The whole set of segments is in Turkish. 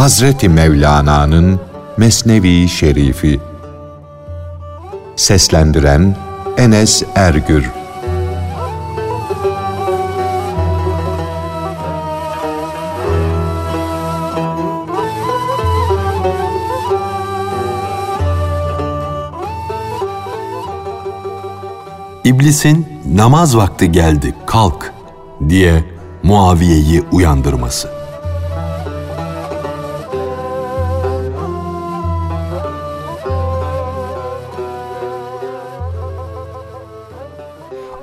Hazreti Mevlana'nın Mesnevi Şerifi Seslendiren Enes Ergür İblisin namaz vakti geldi kalk diye Muaviye'yi uyandırması.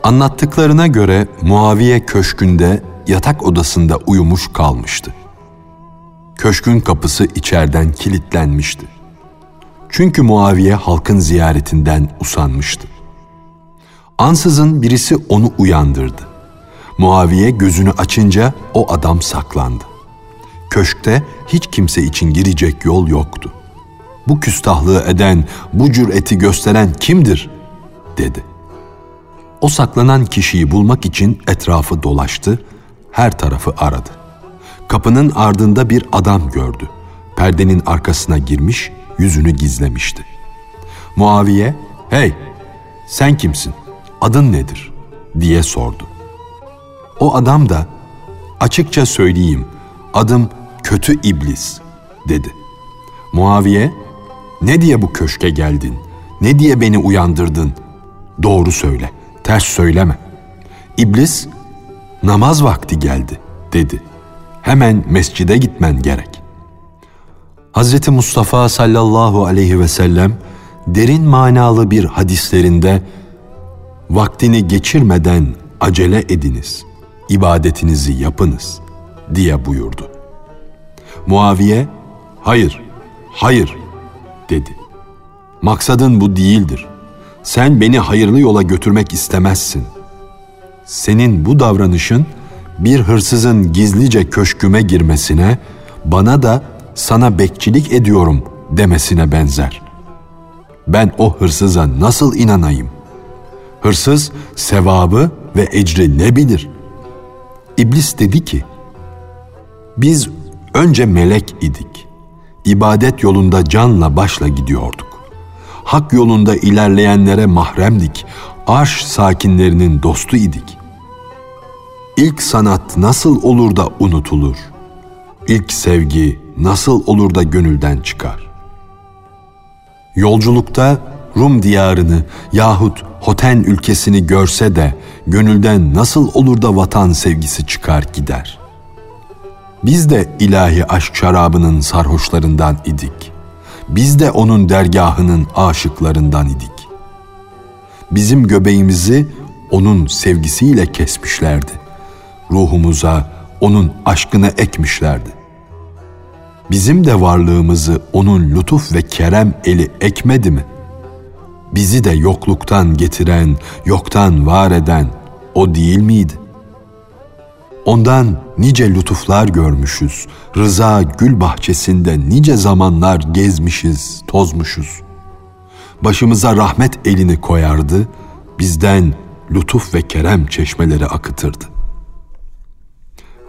Anlattıklarına göre Muaviye köşkünde yatak odasında uyumuş kalmıştı. Köşkün kapısı içerden kilitlenmişti. Çünkü Muaviye halkın ziyaretinden usanmıştı. Ansızın birisi onu uyandırdı. Muaviye gözünü açınca o adam saklandı. Köşkte hiç kimse için girecek yol yoktu. Bu küstahlığı eden, bu cüreti gösteren kimdir? dedi. O saklanan kişiyi bulmak için etrafı dolaştı, her tarafı aradı. Kapının ardında bir adam gördü. Perdenin arkasına girmiş, yüzünü gizlemişti. Muaviye, "Hey, sen kimsin? Adın nedir?" diye sordu. O adam da, "Açıkça söyleyeyim, adım Kötü İblis." dedi. Muaviye, "Ne diye bu köşke geldin? Ne diye beni uyandırdın? Doğru söyle." Ters söyleme. İblis, namaz vakti geldi dedi. Hemen mescide gitmen gerek. Hz. Mustafa sallallahu aleyhi ve sellem derin manalı bir hadislerinde vaktini geçirmeden acele ediniz, ibadetinizi yapınız diye buyurdu. Muaviye, hayır, hayır dedi. Maksadın bu değildir.'' Sen beni hayırlı yola götürmek istemezsin. Senin bu davranışın bir hırsızın gizlice köşküme girmesine, bana da sana bekçilik ediyorum demesine benzer. Ben o hırsıza nasıl inanayım? Hırsız sevabı ve ecri ne bilir? İblis dedi ki, biz önce melek idik. İbadet yolunda canla başla gidiyorduk hak yolunda ilerleyenlere mahremdik, arş sakinlerinin dostu idik. İlk sanat nasıl olur da unutulur? İlk sevgi nasıl olur da gönülden çıkar? Yolculukta Rum diyarını yahut Hoten ülkesini görse de gönülden nasıl olur da vatan sevgisi çıkar gider. Biz de ilahi aşk şarabının sarhoşlarından idik.'' Biz de onun dergahının aşıklarından idik. Bizim göbeğimizi onun sevgisiyle kesmişlerdi. Ruhumuza onun aşkını ekmişlerdi. Bizim de varlığımızı onun lütuf ve kerem eli ekmedi mi? Bizi de yokluktan getiren, yoktan var eden o değil miydi? Ondan nice lütuflar görmüşüz. Rıza gül bahçesinde nice zamanlar gezmişiz, tozmuşuz. Başımıza rahmet elini koyardı, bizden lütuf ve kerem çeşmeleri akıtırdı.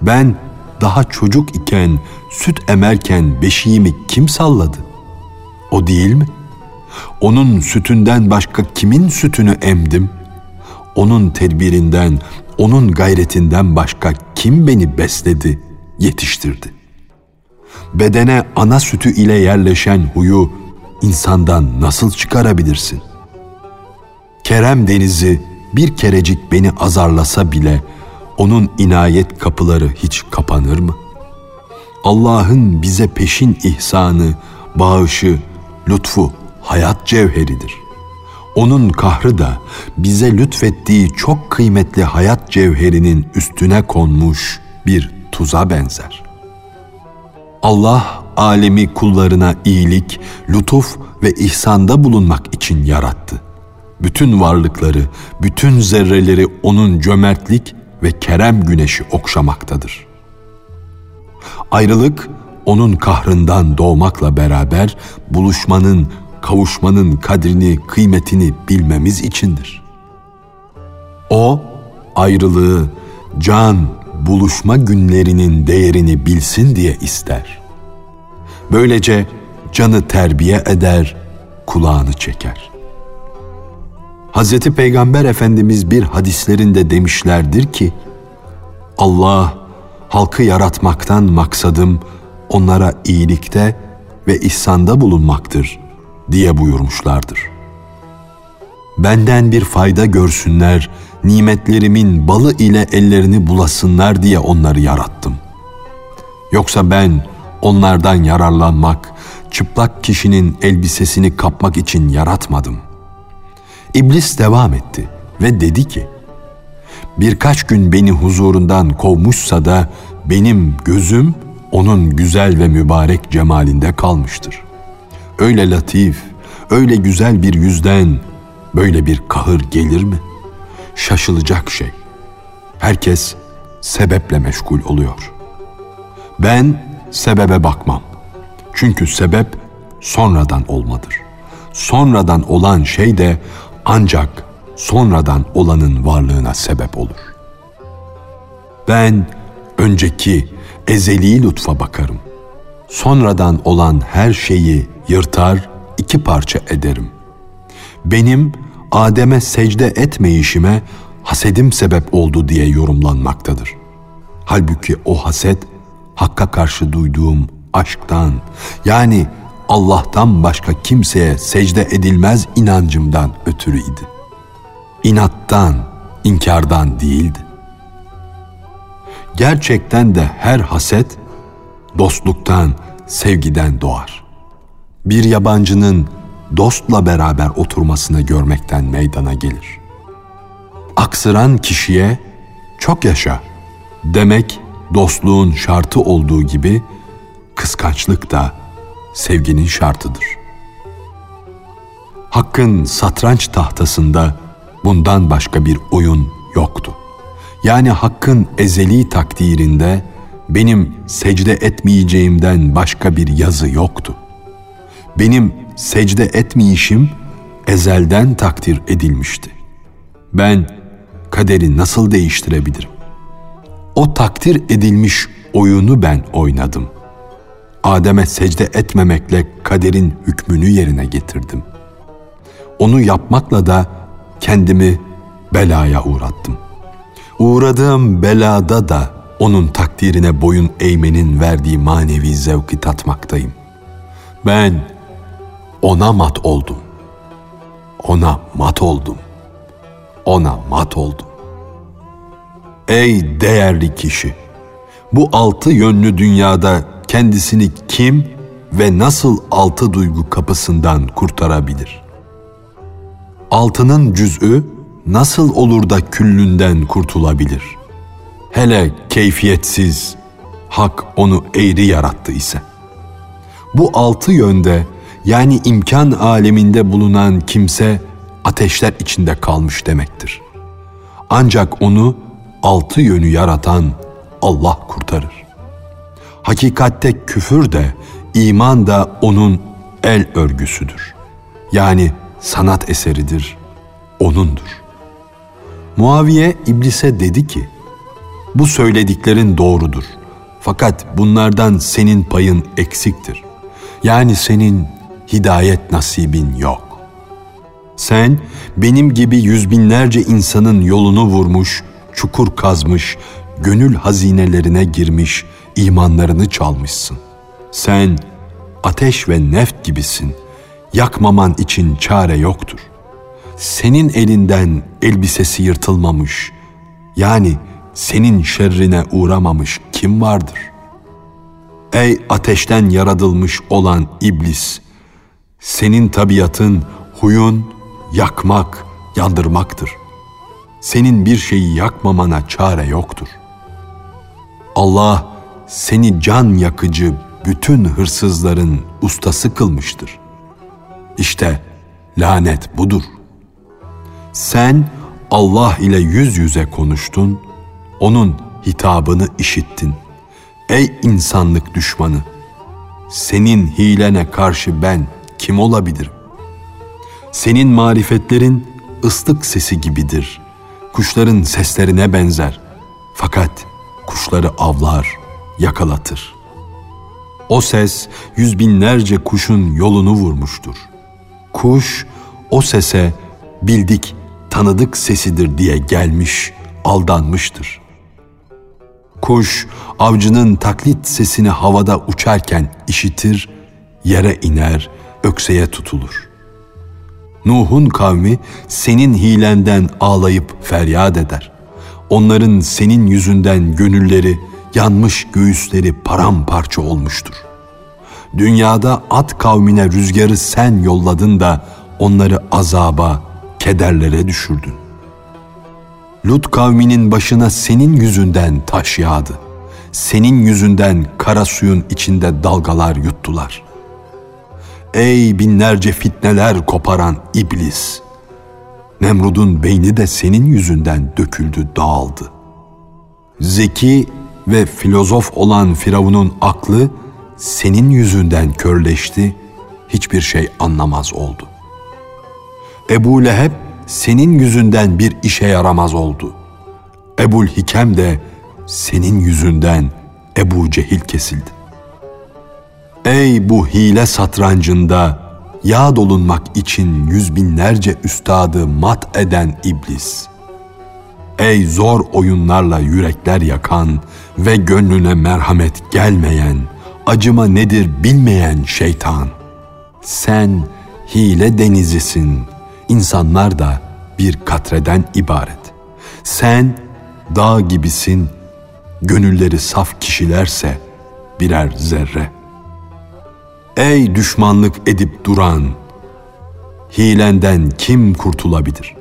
Ben daha çocuk iken, süt emerken beşiğimi kim salladı? O değil mi? Onun sütünden başka kimin sütünü emdim? Onun tedbirinden, onun gayretinden başka kim beni besledi, yetiştirdi? Bedene ana sütü ile yerleşen huyu insandan nasıl çıkarabilirsin? Kerem denizi bir kerecik beni azarlasa bile onun inayet kapıları hiç kapanır mı? Allah'ın bize peşin ihsanı, bağışı, lütfu hayat cevheridir.'' Onun kahrı da bize lütfettiği çok kıymetli hayat cevherinin üstüne konmuş bir tuza benzer. Allah alemi kullarına iyilik, lütuf ve ihsanda bulunmak için yarattı. Bütün varlıkları, bütün zerreleri onun cömertlik ve kerem güneşi okşamaktadır. Ayrılık onun kahrından doğmakla beraber buluşmanın kavuşmanın kadrini, kıymetini bilmemiz içindir. O ayrılığı, can, buluşma günlerinin değerini bilsin diye ister. Böylece canı terbiye eder, kulağını çeker. Hz. Peygamber Efendimiz bir hadislerinde demişlerdir ki, Allah halkı yaratmaktan maksadım onlara iyilikte ve ihsanda bulunmaktır diye buyurmuşlardır. Benden bir fayda görsünler, nimetlerimin balı ile ellerini bulasınlar diye onları yarattım. Yoksa ben onlardan yararlanmak, çıplak kişinin elbisesini kapmak için yaratmadım. İblis devam etti ve dedi ki, birkaç gün beni huzurundan kovmuşsa da benim gözüm onun güzel ve mübarek cemalinde kalmıştır. Öyle latif, öyle güzel bir yüzden böyle bir kahır gelir mi? Şaşılacak şey. Herkes sebeple meşgul oluyor. Ben sebebe bakmam. Çünkü sebep sonradan olmadır. Sonradan olan şey de ancak sonradan olanın varlığına sebep olur. Ben önceki ezeli lütfa bakarım. Sonradan olan her şeyi yırtar, iki parça ederim. Benim Adem'e secde etmeyişime hasedim sebep oldu diye yorumlanmaktadır. Halbuki o haset Hakk'a karşı duyduğum aşktan yani Allah'tan başka kimseye secde edilmez inancımdan ötürüydi. İnattan, inkardan değildi. Gerçekten de her haset dostluktan, sevgiden doğar. Bir yabancının dostla beraber oturmasını görmekten meydana gelir. Aksıran kişiye çok yaşa demek dostluğun şartı olduğu gibi kıskançlık da sevginin şartıdır. Hakkın satranç tahtasında bundan başka bir oyun yoktu. Yani Hakk'ın ezeli takdirinde benim secde etmeyeceğimden başka bir yazı yoktu. Benim secde etmeyişim ezelden takdir edilmişti. Ben kaderi nasıl değiştirebilirim? O takdir edilmiş oyunu ben oynadım. Adem'e secde etmemekle kaderin hükmünü yerine getirdim. Onu yapmakla da kendimi belaya uğrattım. Uğradığım belada da onun takdirine boyun eğmenin verdiği manevi zevki tatmaktayım. Ben ona mat oldum. Ona mat oldum. Ona mat oldum. Ey değerli kişi! Bu altı yönlü dünyada kendisini kim ve nasıl altı duygu kapısından kurtarabilir? Altının cüz'ü nasıl olur da küllünden kurtulabilir? Hele keyfiyetsiz, hak onu eğri yarattı ise. Bu altı yönde yani imkan aleminde bulunan kimse ateşler içinde kalmış demektir. Ancak onu altı yönü yaratan Allah kurtarır. Hakikatte küfür de iman da onun el örgüsüdür. Yani sanat eseridir, onundur. Muaviye iblise dedi ki, bu söylediklerin doğrudur. Fakat bunlardan senin payın eksiktir. Yani senin hidayet nasibin yok. Sen benim gibi yüz binlerce insanın yolunu vurmuş, çukur kazmış, gönül hazinelerine girmiş, imanlarını çalmışsın. Sen ateş ve neft gibisin. Yakmaman için çare yoktur. Senin elinden elbisesi yırtılmamış, yani senin şerrine uğramamış kim vardır? Ey ateşten yaratılmış olan iblis, senin tabiatın, huyun yakmak, yandırmaktır. Senin bir şeyi yakmamana çare yoktur. Allah seni can yakıcı bütün hırsızların ustası kılmıştır. İşte lanet budur. Sen Allah ile yüz yüze konuştun, onun hitabını işittin. Ey insanlık düşmanı! Senin hilene karşı ben kim olabilirim? Senin marifetlerin ıslık sesi gibidir. Kuşların seslerine benzer. Fakat kuşları avlar, yakalatır. O ses yüz binlerce kuşun yolunu vurmuştur. Kuş o sese bildik, tanıdık sesidir diye gelmiş, aldanmıştır. Kuş avcının taklit sesini havada uçarken işitir, yere iner, ökseye tutulur. Nuh'un kavmi senin hilenden ağlayıp feryat eder. Onların senin yüzünden gönülleri, yanmış göğüsleri paramparça olmuştur. Dünyada at kavmine rüzgarı sen yolladın da onları azaba, kederlere düşürdün. Lut kavminin başına senin yüzünden taş yağdı. Senin yüzünden kara suyun içinde dalgalar yuttular. Ey binlerce fitneler koparan iblis! Nemrud'un beyni de senin yüzünden döküldü, dağıldı. Zeki ve filozof olan Firavun'un aklı senin yüzünden körleşti, hiçbir şey anlamaz oldu. Ebu Leheb senin yüzünden bir işe yaramaz oldu. Ebul Hikem de senin yüzünden Ebu Cehil kesildi. Ey bu hile satrancında yağ dolunmak için yüz binlerce üstadı mat eden iblis. Ey zor oyunlarla yürekler yakan ve gönlüne merhamet gelmeyen, acıma nedir bilmeyen şeytan. Sen hile denizisin, insanlar da bir katreden ibaret. Sen dağ gibisin, gönülleri saf kişilerse birer zerre. Ey düşmanlık edip duran, hilenden kim kurtulabilir?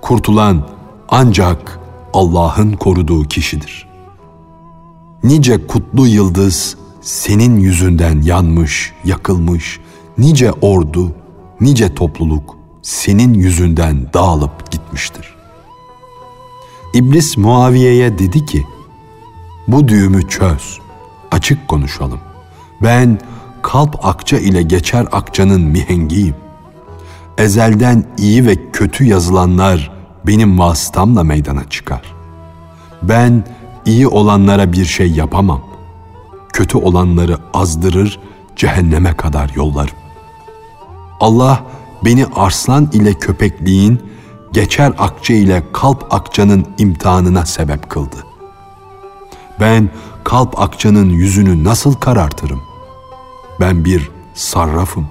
Kurtulan ancak Allah'ın koruduğu kişidir. Nice kutlu yıldız senin yüzünden yanmış, yakılmış, nice ordu, nice topluluk senin yüzünden dağılıp gitmiştir. İblis Muaviye'ye dedi ki, bu düğümü çöz, açık konuşalım. Ben kalp akça ile geçer akçanın mihengiyim. Ezelden iyi ve kötü yazılanlar benim vasıtamla meydana çıkar. Ben iyi olanlara bir şey yapamam. Kötü olanları azdırır, cehenneme kadar yollarım. Allah beni arslan ile köpekliğin, geçer akçe ile kalp akçanın imtihanına sebep kıldı. Ben kalp akçanın yüzünü nasıl karartırım? Ben bir sarrafım.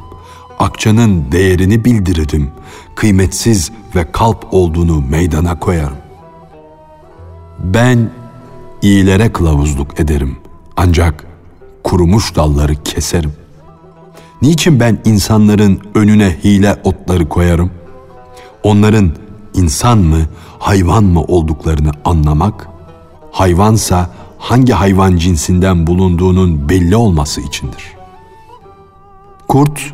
Akçanın değerini bildiririm. Kıymetsiz ve kalp olduğunu meydana koyarım. Ben iyilere kılavuzluk ederim. Ancak kurumuş dalları keserim. Niçin ben insanların önüne hile otları koyarım? Onların insan mı, hayvan mı olduklarını anlamak, hayvansa hangi hayvan cinsinden bulunduğunun belli olması içindir. Kurt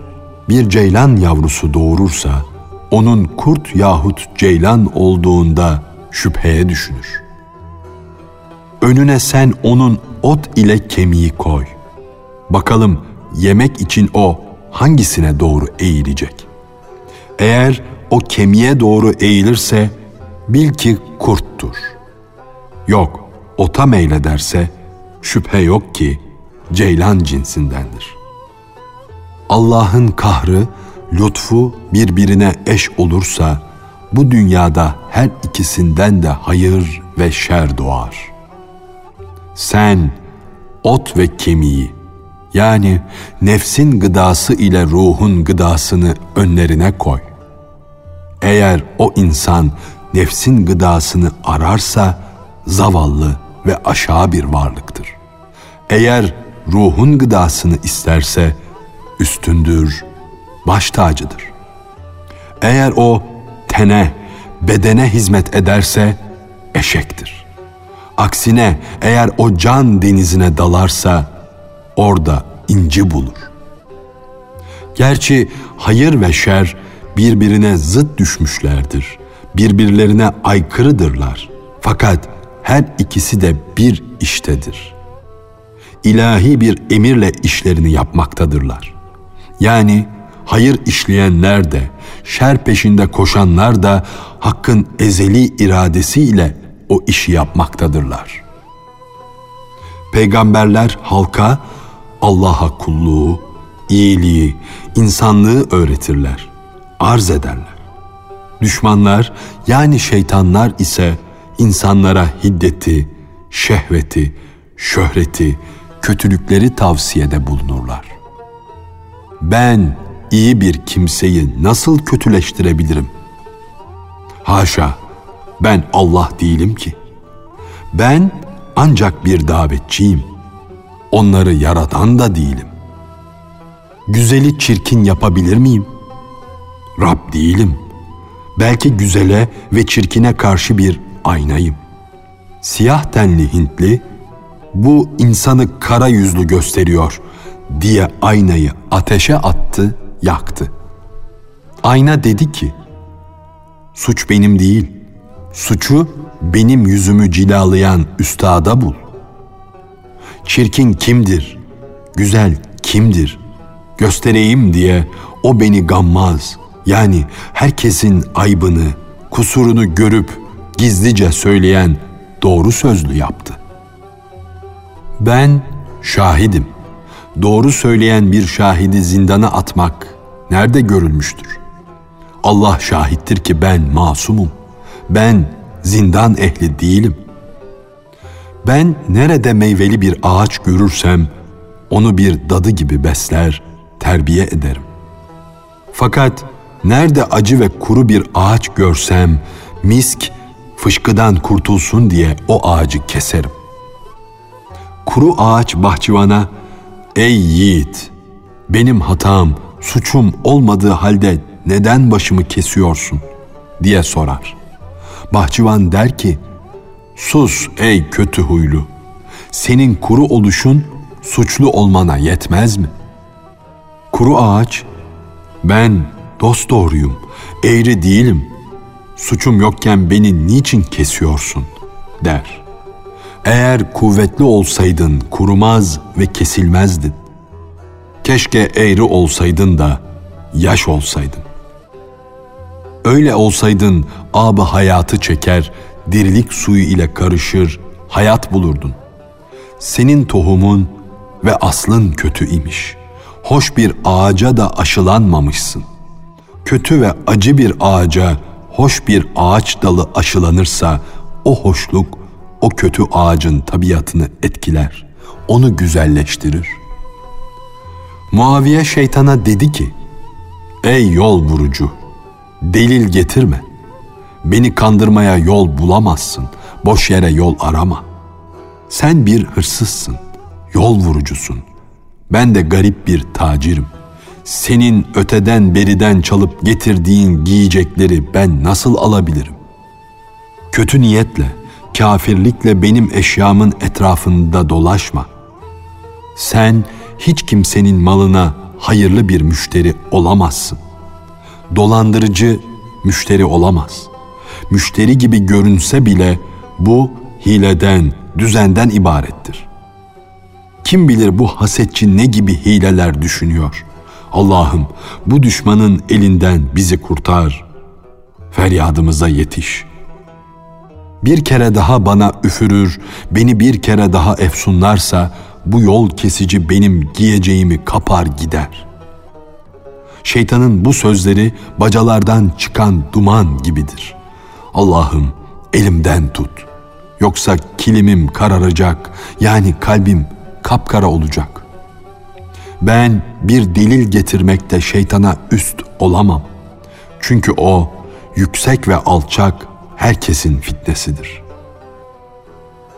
bir ceylan yavrusu doğurursa, onun kurt yahut ceylan olduğunda şüpheye düşünür. Önüne sen onun ot ile kemiği koy. Bakalım yemek için o hangisine doğru eğilecek? Eğer o kemiğe doğru eğilirse bil ki kurttur. Yok, ota meylederse şüphe yok ki ceylan cinsindendir. Allah'ın kahrı, lütfu birbirine eş olursa bu dünyada her ikisinden de hayır ve şer doğar. Sen ot ve kemiği yani nefsin gıdası ile ruhun gıdasını önlerine koy. Eğer o insan nefsin gıdasını ararsa zavallı ve aşağı bir varlıktır. Eğer ruhun gıdasını isterse üstündür, baş tacıdır. Eğer o tene, bedene hizmet ederse eşektir. Aksine eğer o can denizine dalarsa orada inci bulur. Gerçi hayır ve şer birbirine zıt düşmüşlerdir. Birbirlerine aykırıdırlar. Fakat her ikisi de bir iştedir. İlahi bir emirle işlerini yapmaktadırlar. Yani hayır işleyenler de, şer peşinde koşanlar da hakkın ezeli iradesiyle o işi yapmaktadırlar. Peygamberler halka Allah'a kulluğu, iyiliği, insanlığı öğretirler, arz ederler. Düşmanlar yani şeytanlar ise insanlara hiddeti, şehveti, şöhreti, kötülükleri tavsiyede bulunurlar. Ben iyi bir kimseyi nasıl kötüleştirebilirim? Haşa, ben Allah değilim ki. Ben ancak bir davetçiyim. Onları yaratan da değilim. Güzeli çirkin yapabilir miyim? Rab değilim. Belki güzele ve çirkine karşı bir aynayım. Siyah tenli Hintli, bu insanı kara yüzlü gösteriyor diye aynayı ateşe attı, yaktı. Ayna dedi ki, suç benim değil, suçu benim yüzümü cilalayan üstada bul. Çirkin kimdir, güzel kimdir, göstereyim diye o beni gammaz, yani herkesin aybını, kusurunu görüp gizlice söyleyen doğru sözlü yaptı. Ben şahidim. Doğru söyleyen bir şahidi zindana atmak nerede görülmüştür? Allah şahittir ki ben masumum. Ben zindan ehli değilim. Ben nerede meyveli bir ağaç görürsem onu bir dadı gibi besler, terbiye ederim. Fakat nerede acı ve kuru bir ağaç görsem misk fışkıdan kurtulsun diye o ağacı keserim. Kuru ağaç bahçıvana, ''Ey yiğit, benim hatam, suçum olmadığı halde neden başımı kesiyorsun?'' diye sorar. Bahçıvan der ki, ''Sus ey kötü huylu, senin kuru oluşun suçlu olmana yetmez mi?'' Kuru ağaç, ''Ben dost doğruyum, eğri değilim, suçum yokken beni niçin kesiyorsun?'' der. Eğer kuvvetli olsaydın kurumaz ve kesilmezdin. Keşke eğri olsaydın da yaş olsaydın. Öyle olsaydın abı hayatı çeker, dirilik suyu ile karışır, hayat bulurdun. Senin tohumun ve aslın kötü imiş. Hoş bir ağaca da aşılanmamışsın. Kötü ve acı bir ağaca hoş bir ağaç dalı aşılanırsa o hoşluk o kötü ağacın tabiatını etkiler, onu güzelleştirir. Muaviye şeytana dedi ki, Ey yol vurucu, delil getirme. Beni kandırmaya yol bulamazsın, boş yere yol arama. Sen bir hırsızsın, yol vurucusun. Ben de garip bir tacirim. Senin öteden beriden çalıp getirdiğin giyecekleri ben nasıl alabilirim? Kötü niyetle, kafirlikle benim eşyamın etrafında dolaşma. Sen hiç kimsenin malına hayırlı bir müşteri olamazsın. Dolandırıcı müşteri olamaz. Müşteri gibi görünse bile bu hileden, düzenden ibarettir. Kim bilir bu hasetçi ne gibi hileler düşünüyor. Allah'ım bu düşmanın elinden bizi kurtar. Feryadımıza yetiş.'' Bir kere daha bana üfürür, beni bir kere daha efsunlarsa bu yol kesici benim giyeceğimi kapar gider. Şeytanın bu sözleri bacalardan çıkan duman gibidir. Allah'ım elimden tut. Yoksa kilimim kararacak, yani kalbim kapkara olacak. Ben bir delil getirmekte şeytana üst olamam. Çünkü o yüksek ve alçak herkesin fitnesidir.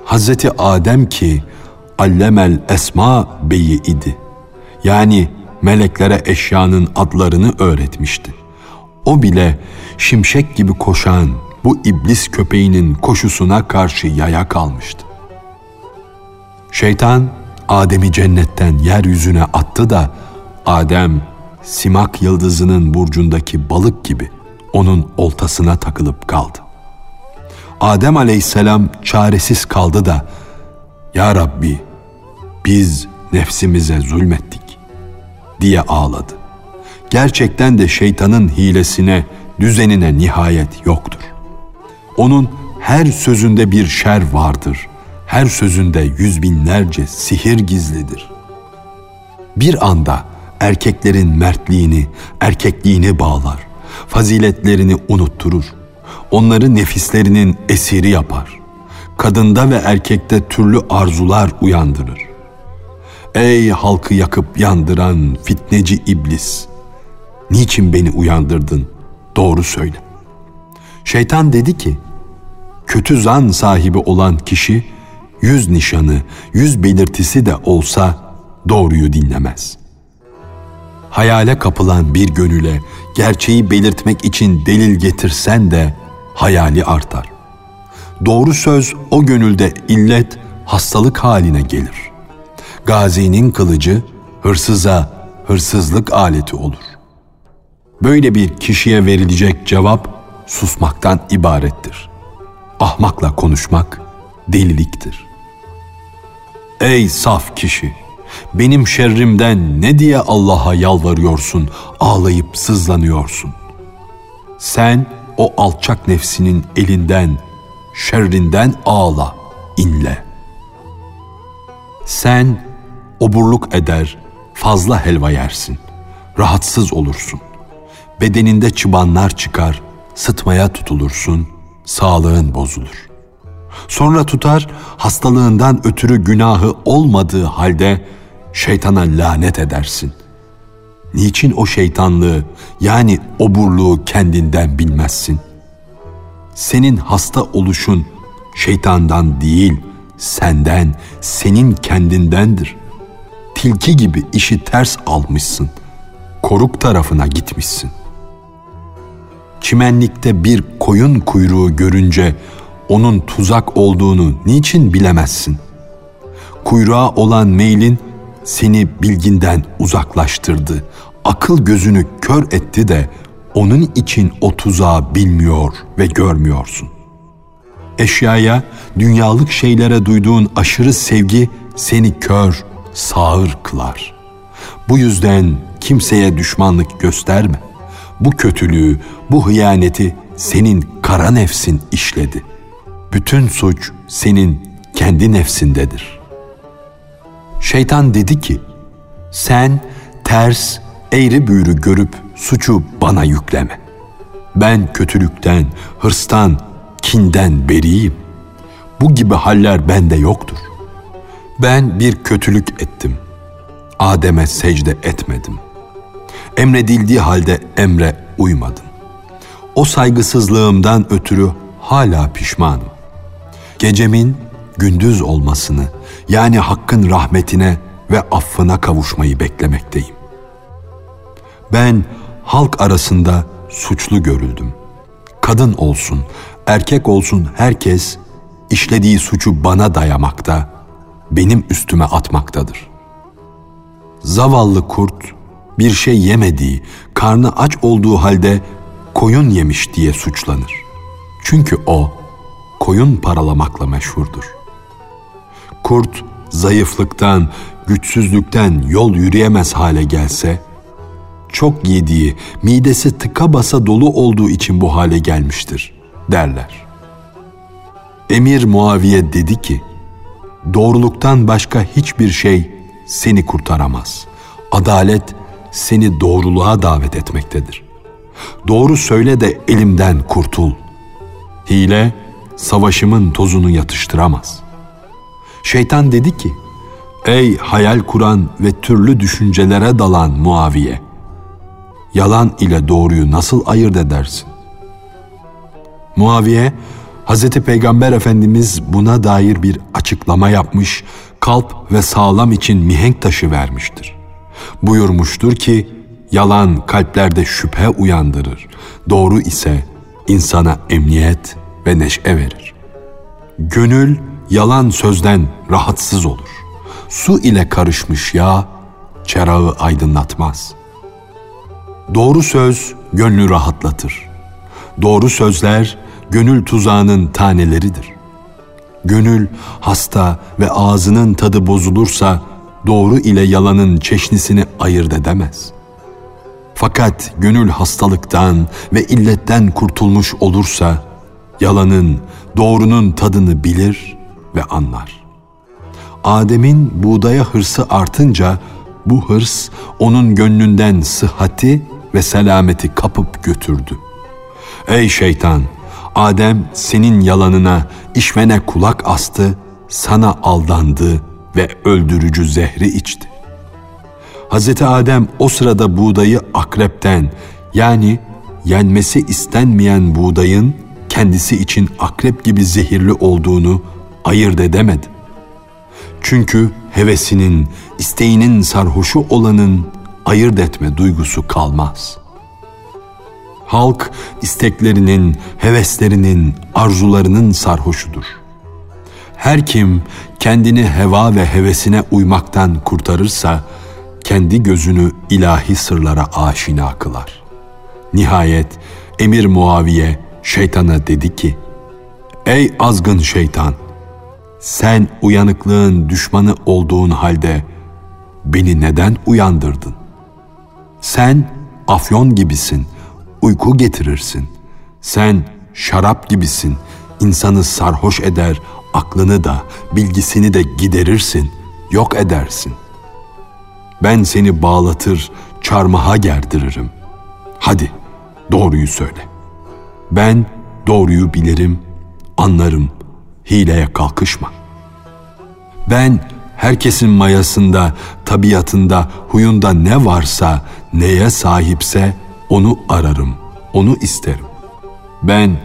Hazreti Adem ki allemel esma beyi idi. Yani meleklere eşyanın adlarını öğretmişti. O bile şimşek gibi koşan bu iblis köpeğinin koşusuna karşı yaya kalmıştı. Şeytan Adem'i cennetten yeryüzüne attı da Adem Simak yıldızının burcundaki balık gibi onun oltasına takılıp kaldı. Adem aleyhisselam çaresiz kaldı da Ya Rabbi biz nefsimize zulmettik diye ağladı. Gerçekten de şeytanın hilesine, düzenine nihayet yoktur. Onun her sözünde bir şer vardır. Her sözünde yüz binlerce sihir gizlidir. Bir anda erkeklerin mertliğini, erkekliğini bağlar, faziletlerini unutturur. Onları nefislerinin esiri yapar. Kadında ve erkekte türlü arzular uyandırır. Ey halkı yakıp yandıran fitneci iblis! Niçin beni uyandırdın? Doğru söyle. Şeytan dedi ki, kötü zan sahibi olan kişi yüz nişanı, yüz belirtisi de olsa doğruyu dinlemez. Hayale kapılan bir gönüle gerçeği belirtmek için delil getirsen de hayali artar. Doğru söz o gönülde illet, hastalık haline gelir. Gazinin kılıcı hırsıza hırsızlık aleti olur. Böyle bir kişiye verilecek cevap susmaktan ibarettir. Ahmakla konuşmak deliliktir. Ey saf kişi! Benim şerrimden ne diye Allah'a yalvarıyorsun, ağlayıp sızlanıyorsun? Sen o alçak nefsinin elinden, şerrinden ağla, inle. Sen oburluk eder, fazla helva yersin, rahatsız olursun. Bedeninde çıbanlar çıkar, sıtmaya tutulursun, sağlığın bozulur. Sonra tutar hastalığından ötürü günahı olmadığı halde şeytana lanet edersin. Niçin o şeytanlığı yani oburluğu kendinden bilmezsin? Senin hasta oluşun şeytandan değil, senden, senin kendindendir. Tilki gibi işi ters almışsın. Koruk tarafına gitmişsin. Çimenlikte bir koyun kuyruğu görünce onun tuzak olduğunu niçin bilemezsin? Kuyruğa olan meylin seni bilginden uzaklaştırdı. Akıl gözünü kör etti de onun için o tuzağı bilmiyor ve görmüyorsun. Eşyaya, dünyalık şeylere duyduğun aşırı sevgi seni kör, sağır kılar. Bu yüzden kimseye düşmanlık gösterme. Bu kötülüğü, bu hıyaneti senin kara nefsin işledi. Bütün suç senin kendi nefsindedir.'' Şeytan dedi ki, sen ters, eğri büğrü görüp suçu bana yükleme. Ben kötülükten, hırstan, kinden beriyim. Bu gibi haller bende yoktur. Ben bir kötülük ettim. Adem'e secde etmedim. Emredildiği halde emre uymadım. O saygısızlığımdan ötürü hala pişmanım. Gecemin gündüz olmasını, yani Hakk'ın rahmetine ve affına kavuşmayı beklemekteyim. Ben halk arasında suçlu görüldüm. Kadın olsun, erkek olsun herkes işlediği suçu bana dayamakta, benim üstüme atmaktadır. Zavallı kurt bir şey yemediği, karnı aç olduğu halde koyun yemiş diye suçlanır. Çünkü o koyun paralamakla meşhurdur.'' Kurt zayıflıktan, güçsüzlükten yol yürüyemez hale gelse, çok yediği, midesi tıka basa dolu olduğu için bu hale gelmiştir derler. Emir Muaviye dedi ki, doğruluktan başka hiçbir şey seni kurtaramaz. Adalet seni doğruluğa davet etmektedir. Doğru söyle de elimden kurtul. Hile savaşımın tozunu yatıştıramaz. Şeytan dedi ki, Ey hayal kuran ve türlü düşüncelere dalan Muaviye! Yalan ile doğruyu nasıl ayırt edersin? Muaviye, Hz. Peygamber Efendimiz buna dair bir açıklama yapmış, kalp ve sağlam için mihenk taşı vermiştir. Buyurmuştur ki, yalan kalplerde şüphe uyandırır, doğru ise insana emniyet ve neşe verir. Gönül, yalan sözden rahatsız olur. Su ile karışmış yağ çerağı aydınlatmaz. Doğru söz gönlü rahatlatır. Doğru sözler gönül tuzağının taneleridir. Gönül hasta ve ağzının tadı bozulursa doğru ile yalanın çeşnisini ayırt edemez. Fakat gönül hastalıktan ve illetten kurtulmuş olursa yalanın, doğrunun tadını bilir ve anlar. Adem'in buğdaya hırsı artınca Bu hırs onun gönlünden sıhhati ve selameti kapıp götürdü. Ey şeytan! Adem senin yalanına, işvene kulak astı, sana aldandı ve öldürücü zehri içti. Hz. Adem o sırada buğdayı akrepten yani yenmesi istenmeyen buğdayın kendisi için akrep gibi zehirli olduğunu ayırt edemedi. Çünkü hevesinin, isteğinin sarhoşu olanın ayırt etme duygusu kalmaz. Halk isteklerinin, heveslerinin, arzularının sarhoşudur. Her kim kendini heva ve hevesine uymaktan kurtarırsa, kendi gözünü ilahi sırlara aşina kılar. Nihayet Emir Muaviye şeytana dedi ki, Ey azgın şeytan! Sen uyanıklığın düşmanı olduğun halde beni neden uyandırdın? Sen afyon gibisin, uyku getirirsin. Sen şarap gibisin, insanı sarhoş eder, aklını da, bilgisini de giderirsin, yok edersin. Ben seni bağlatır, çarmıha gerdiririm. Hadi doğruyu söyle. Ben doğruyu bilirim, anlarım, hileye kalkışma. Ben herkesin mayasında, tabiatında, huyunda ne varsa, neye sahipse onu ararım, onu isterim. Ben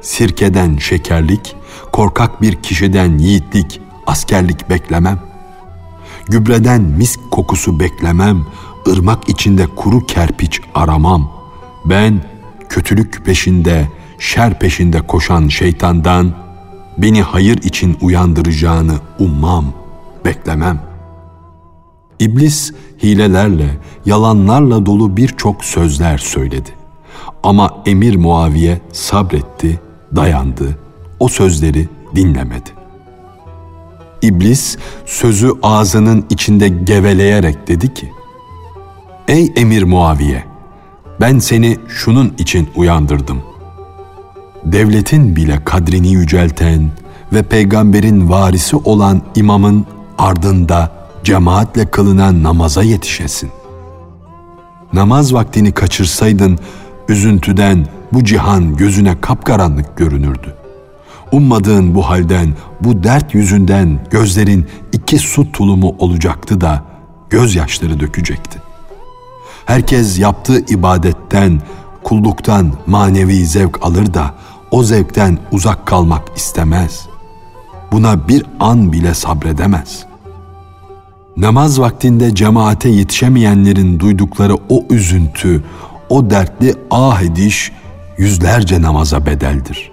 sirkeden şekerlik, korkak bir kişiden yiğitlik, askerlik beklemem. Gübreden misk kokusu beklemem, ırmak içinde kuru kerpiç aramam. Ben kötülük peşinde, şer peşinde koşan şeytandan beni hayır için uyandıracağını ummam, beklemem. İblis hilelerle, yalanlarla dolu birçok sözler söyledi. Ama Emir Muaviye sabretti, dayandı, o sözleri dinlemedi. İblis sözü ağzının içinde geveleyerek dedi ki, Ey Emir Muaviye, ben seni şunun için uyandırdım. Devletin bile kadrini yücelten ve peygamberin varisi olan imamın ardında cemaatle kılınan namaza yetişesin. Namaz vaktini kaçırsaydın üzüntüden bu cihan gözüne kapkaranlık görünürdü. Ummadığın bu halden, bu dert yüzünden gözlerin iki su tulumu olacaktı da gözyaşları dökecekti. Herkes yaptığı ibadetten, kulluktan manevi zevk alır da o zevkten uzak kalmak istemez. Buna bir an bile sabredemez. Namaz vaktinde cemaate yetişemeyenlerin duydukları o üzüntü, o dertli ah ediş yüzlerce namaza bedeldir.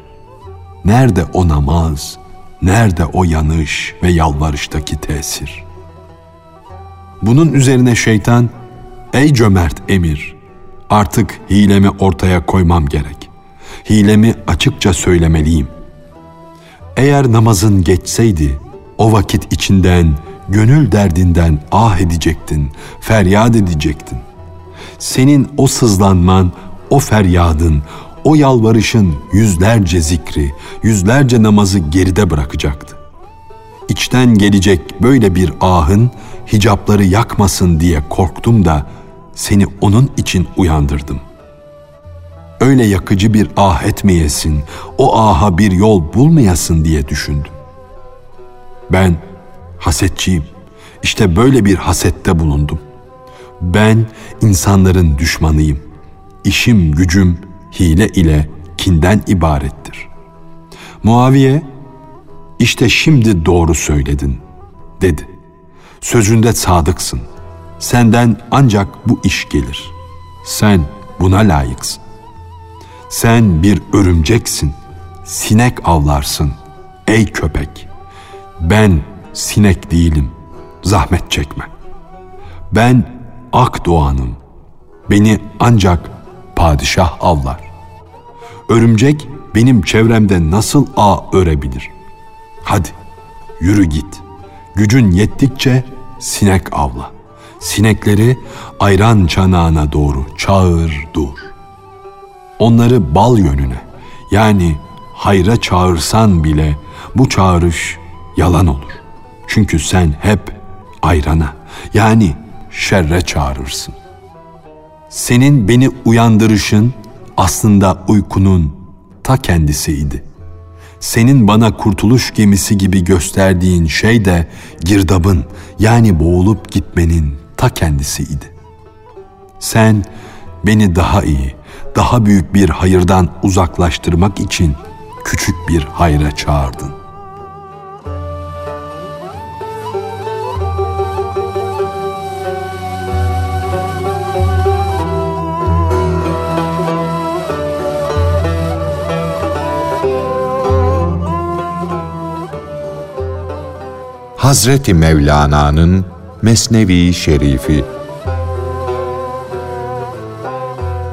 Nerede o namaz, nerede o yanış ve yalvarıştaki tesir? Bunun üzerine şeytan, ey cömert emir, artık hilemi ortaya koymam gerek. Hilemi açıkça söylemeliyim. Eğer namazın geçseydi, o vakit içinden, gönül derdinden ah edecektin, feryat edecektin. Senin o sızlanman, o feryadın, o yalvarışın yüzlerce zikri, yüzlerce namazı geride bırakacaktı. İçten gelecek böyle bir ahın hicapları yakmasın diye korktum da seni onun için uyandırdım. Öyle yakıcı bir ah etmeyesin, o aha bir yol bulmayasın diye düşündüm. Ben hasetçiyim. İşte böyle bir hasette bulundum. Ben insanların düşmanıyım. İşim gücüm hile ile kinden ibarettir. Muaviye, işte şimdi doğru söyledin, dedi. Sözünde sadıksın. Senden ancak bu iş gelir. Sen buna layıksın. Sen bir örümceksin, sinek avlarsın, ey köpek. Ben sinek değilim, zahmet çekme. Ben ak doğanım, beni ancak padişah avlar. Örümcek benim çevremde nasıl ağ örebilir? Hadi yürü git. Gücün yettikçe sinek avla. Sinekleri ayran çanağına doğru çağır dur. Onları bal yönüne yani hayra çağırsan bile bu çağrış yalan olur. Çünkü sen hep ayrana yani şerre çağırırsın. Senin beni uyandırışın aslında uykunun ta kendisiydi. Senin bana kurtuluş gemisi gibi gösterdiğin şey de girdabın yani boğulup gitmenin ta kendisiydi. Sen beni daha iyi, daha büyük bir hayırdan uzaklaştırmak için küçük bir hayra çağırdın. Hazreti Mevlana'nın Mesnevi Şerifi